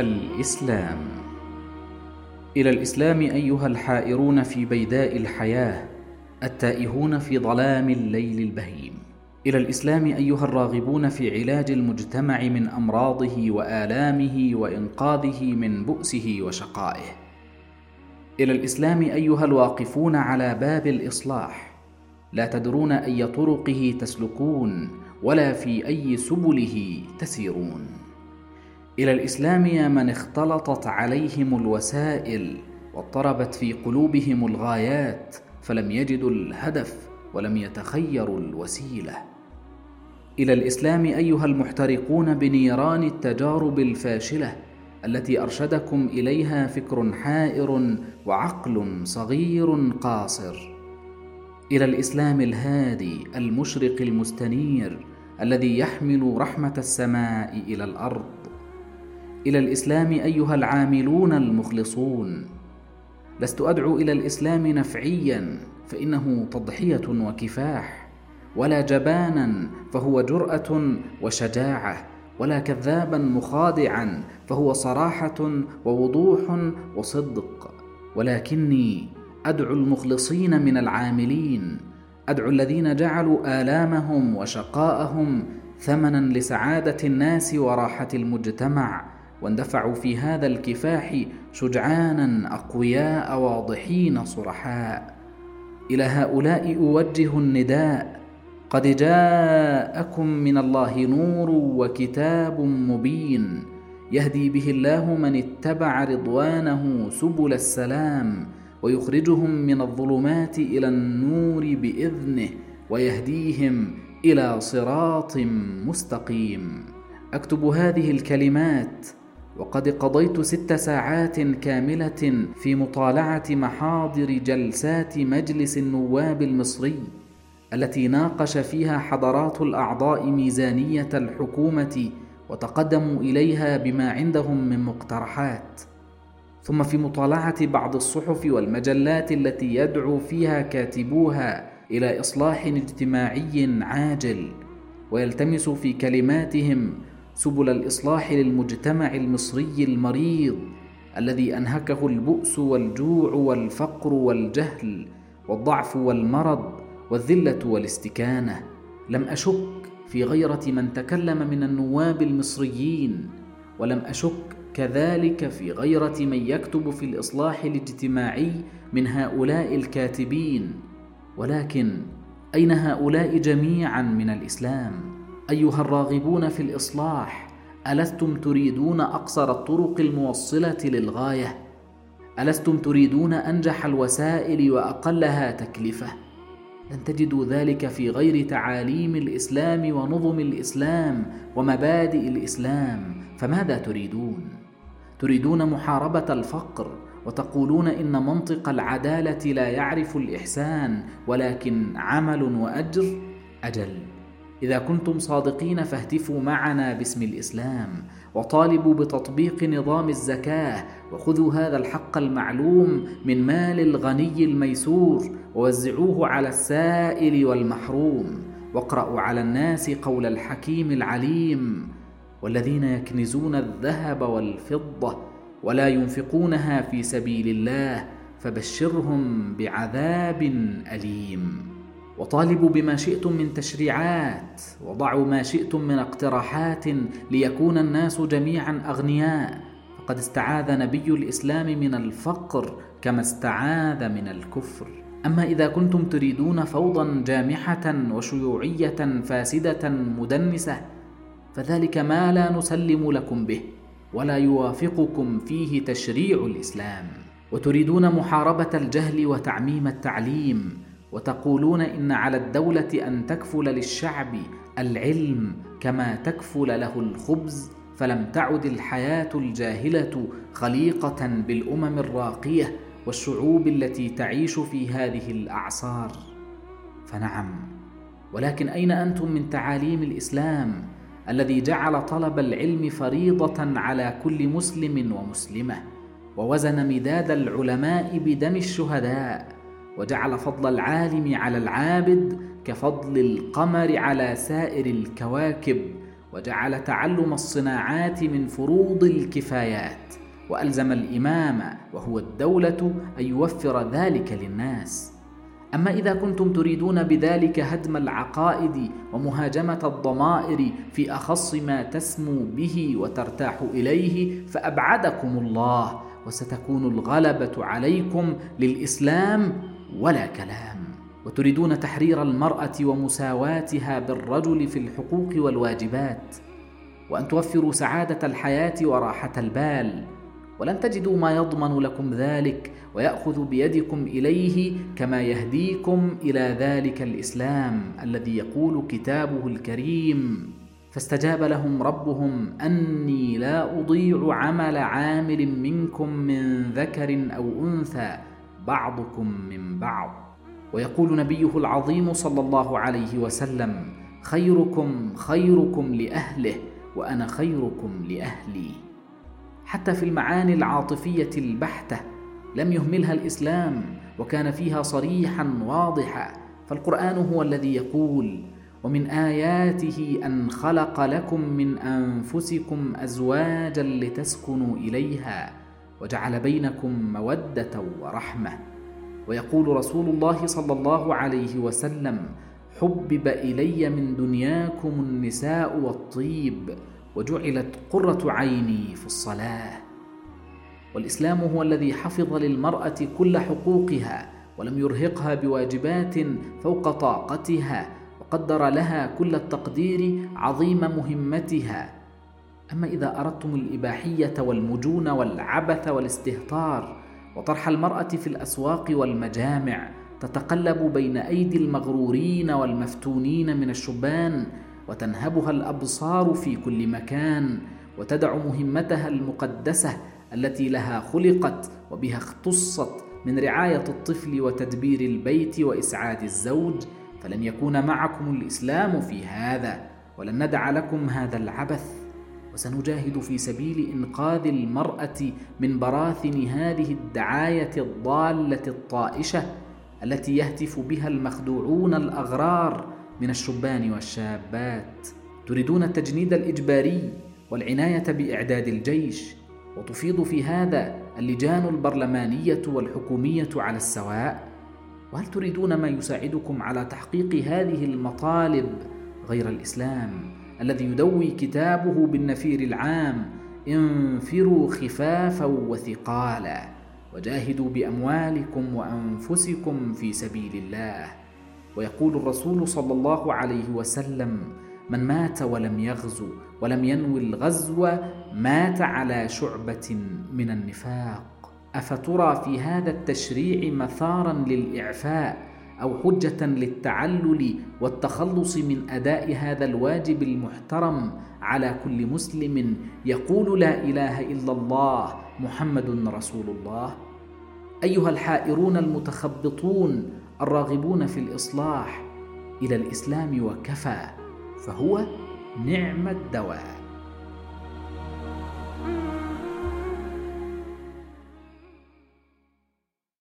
الإسلام. إلى الإسلام أيها الحائرون في بيداء الحياة التائهون في ظلام الليل البهيم. إلى الإسلام أيها الراغبون في علاج المجتمع من أمراضه وآلامه وإنقاذه من بؤسه وشقائه. إلى الإسلام أيها الواقفون على باب الإصلاح. لا تدرون أي طرقه تسلكون ولا في أي سبله تسيرون. إلى الإسلام يا من اختلطت عليهم الوسائل واضطربت في قلوبهم الغايات فلم يجدوا الهدف ولم يتخيروا الوسيلة. إلى الإسلام أيها المحترقون بنيران التجارب الفاشلة التي أرشدكم إليها فكر حائر وعقل صغير قاصر. إلى الإسلام الهادي المشرق المستنير الذي يحمل رحمة السماء إلى الأرض إلى الإسلام أيها العاملون المخلصون. لست أدعو إلى الإسلام نفعيا فإنه تضحية وكفاح ولا جبانا فهو جرأة وشجاعة ولا كذابا مخادعا فهو صراحة ووضوح وصدق. ولكني أدعو المخلصين من العاملين أدعو الذين جعلوا آلامهم وشقاءهم ثمنا لسعادة الناس وراحة المجتمع. واندفعوا في هذا الكفاح شجعانا أقوياء واضحين صرحاء. إلى هؤلاء أوجه النداء قد جاءكم من الله نور وكتاب مبين. يهدي به الله من اتبع رضوانه سبل السلام ويخرجهم من الظلمات إلى النور بإذنه ويهديهم إلى صراط مستقيم. أكتب هذه الكلمات وقد قضيت ست ساعات كاملة في مطالعة محاضر جلسات مجلس النواب المصري التي ناقش فيها حضرات الأعضاء ميزانية الحكومة وتقدموا إليها بما عندهم من مقترحات. ثم في مطالعة بعض الصحف والمجلات التي يدعو فيها كاتبوها إلى إصلاح اجتماعي عاجل ويلتمس في كلماتهم سبل الإصلاح للمجتمع المصري المريض الذي أنهكه البؤس والجوع والفقر والجهل والضعف والمرض والذلة والاستكانة. لم أشك في غيرة من تكلم من النواب المصريين ولم أشك كذلك في غيرة من يكتب في الإصلاح الاجتماعي من هؤلاء الكاتبين. ولكن أين هؤلاء جميعا من الإسلام؟ أيها الراغبون في الإصلاح ألستم تريدون أقصر الطرق الموصلة للغاية؟ ألستم تريدون أنجح الوسائل وأقلها تكلفة؟ لن تجدوا ذلك في غير تعاليم الإسلام ونظم الإسلام ومبادئ الإسلام فماذا تريدون؟ تريدون محاربة الفقر وتقولون إن منطق العدالة لا يعرف الإحسان ولكن عمل وأجر؟ أجل. إذا كنتم صادقين فاهتفوا معنا باسم الإسلام وطالبوا بتطبيق نظام الزكاة وخذوا هذا الحق المعلوم من مال الغني الميسور ووزعوه على السائل والمحروم. واقرأوا على الناس قول الحكيم العليم والذين يكنزون الذهب والفضة ولا ينفقونها في سبيل الله فبشرهم بعذاب أليم. وطالبوا بما شئتم من تشريعات وضعوا ما شئتم من اقتراحات ليكون الناس جميعا أغنياء. فقد استعاذ نبي الإسلام من الفقر كما استعاذ من الكفر. أما إذا كنتم تريدون فوضى جامحة وشيوعية فاسدة مدنسة فذلك ما لا نسلم لكم به ولا يوافقكم فيه تشريع الإسلام. وتريدون محاربة الجهل وتعميم التعليم وتقولون إن على الدولة أن تكفل للشعب العلم كما تكفل له الخبز فلم تعد الحياة الجاهلة خليقة بالأمم الراقية والشعوب التي تعيش في هذه الأعصار. فنعم ولكن أين أنتم من تعاليم الإسلام الذي جعل طلب العلم فريضة على كل مسلم ومسلمة ووزن مداد العلماء بدم الشهداء وجعل فضل العالم على العابد كفضل القمر على سائر الكواكب وجعل تعلم الصناعات من فروض الكفايات وألزم الإمام وهو الدولة أن يوفر ذلك للناس. أما إذا كنتم تريدون بذلك هدم العقائد ومهاجمة الضمائر في أخص ما تسمو به وترتاح إليه فأبعدكم الله وستكون الغلبة عليكم للإسلام ولا كلام وتريدون تحرير المرأة ومساواتها بالرجل في الحقوق والواجبات وأن توفروا سعادة الحياة وراحة البال ولن تجدوا ما يضمن لكم ذلك ويأخذ بيدكم إليه كما يهديكم إلى ذلك الإسلام الذي يقول كتابه الكريم فاستجاب لهم ربهم أني لا أضيع عمل عامل منكم من ذكر أو أنثى بعضكم من بعض. ويقول نبيه العظيم صلى الله عليه وسلم خيركم خيركم لأهله وأنا خيركم لأهلي. حتى في المعاني العاطفية البحتة لم يهملها الإسلام وكان فيها صريحا واضحا. فالقرآن هو الذي يقول ومن آياته أن خلق لكم من أنفسكم ازواجا لتسكنوا إليها. وجعل بينكم مودة ورحمة. ويقول رسول الله صلى الله عليه وسلم حبب إلي من دنياكم النساء والطيب وجعلت قرة عيني في الصلاة. والإسلام هو الذي حفظ للمرأة كل حقوقها ولم يرهقها بواجبات فوق طاقتها وقدر لها كل التقدير عظيم مهمتها. أما إذا أردتم الإباحية والمجون والعبث والاستهتار وطرح المرأة في الأسواق والمجامع تتقلب بين أيدي المغرورين والمفتونين من الشبان وتنهبها الأبصار في كل مكان وتدع مهمتها المقدسة التي لها خلقت وبها اختصت من رعاية الطفل وتدبير البيت وإسعاد الزوج فلن يكون معكم الإسلام في هذا ولن ندع لكم هذا العبث وسنجاهد في سبيل إنقاذ المرأة من براثن هذه الدعاية الضالة الطائشة التي يهتف بها المخدوعون الأغرار من الشبان والشابات. تريدون التجنيد الإجباري والعناية بإعداد الجيش وتفيض في هذا اللجان البرلمانية والحكومية على السواء. وهل تريدون ما يساعدكم على تحقيق هذه المطالب غير الإسلام؟ الذي يدوي كتابه بالنفير العام انفروا خفافا وثقالا وجاهدوا بأموالكم وأنفسكم في سبيل الله. ويقول الرسول صلى الله عليه وسلم من مات ولم يغزو ولم ينوي الغزو مات على شعبة من النفاق. أفترى في هذا التشريع مثارا للإعفاء أو حجة للتعلل والتخلص من أداء هذا الواجب المحترم على كل مسلم يقول لا إله إلا الله محمد رسول الله. أيها الحائرون المتخبطون الراغبون في الإصلاح إلى الإسلام وكفى فهو نعم الدواء.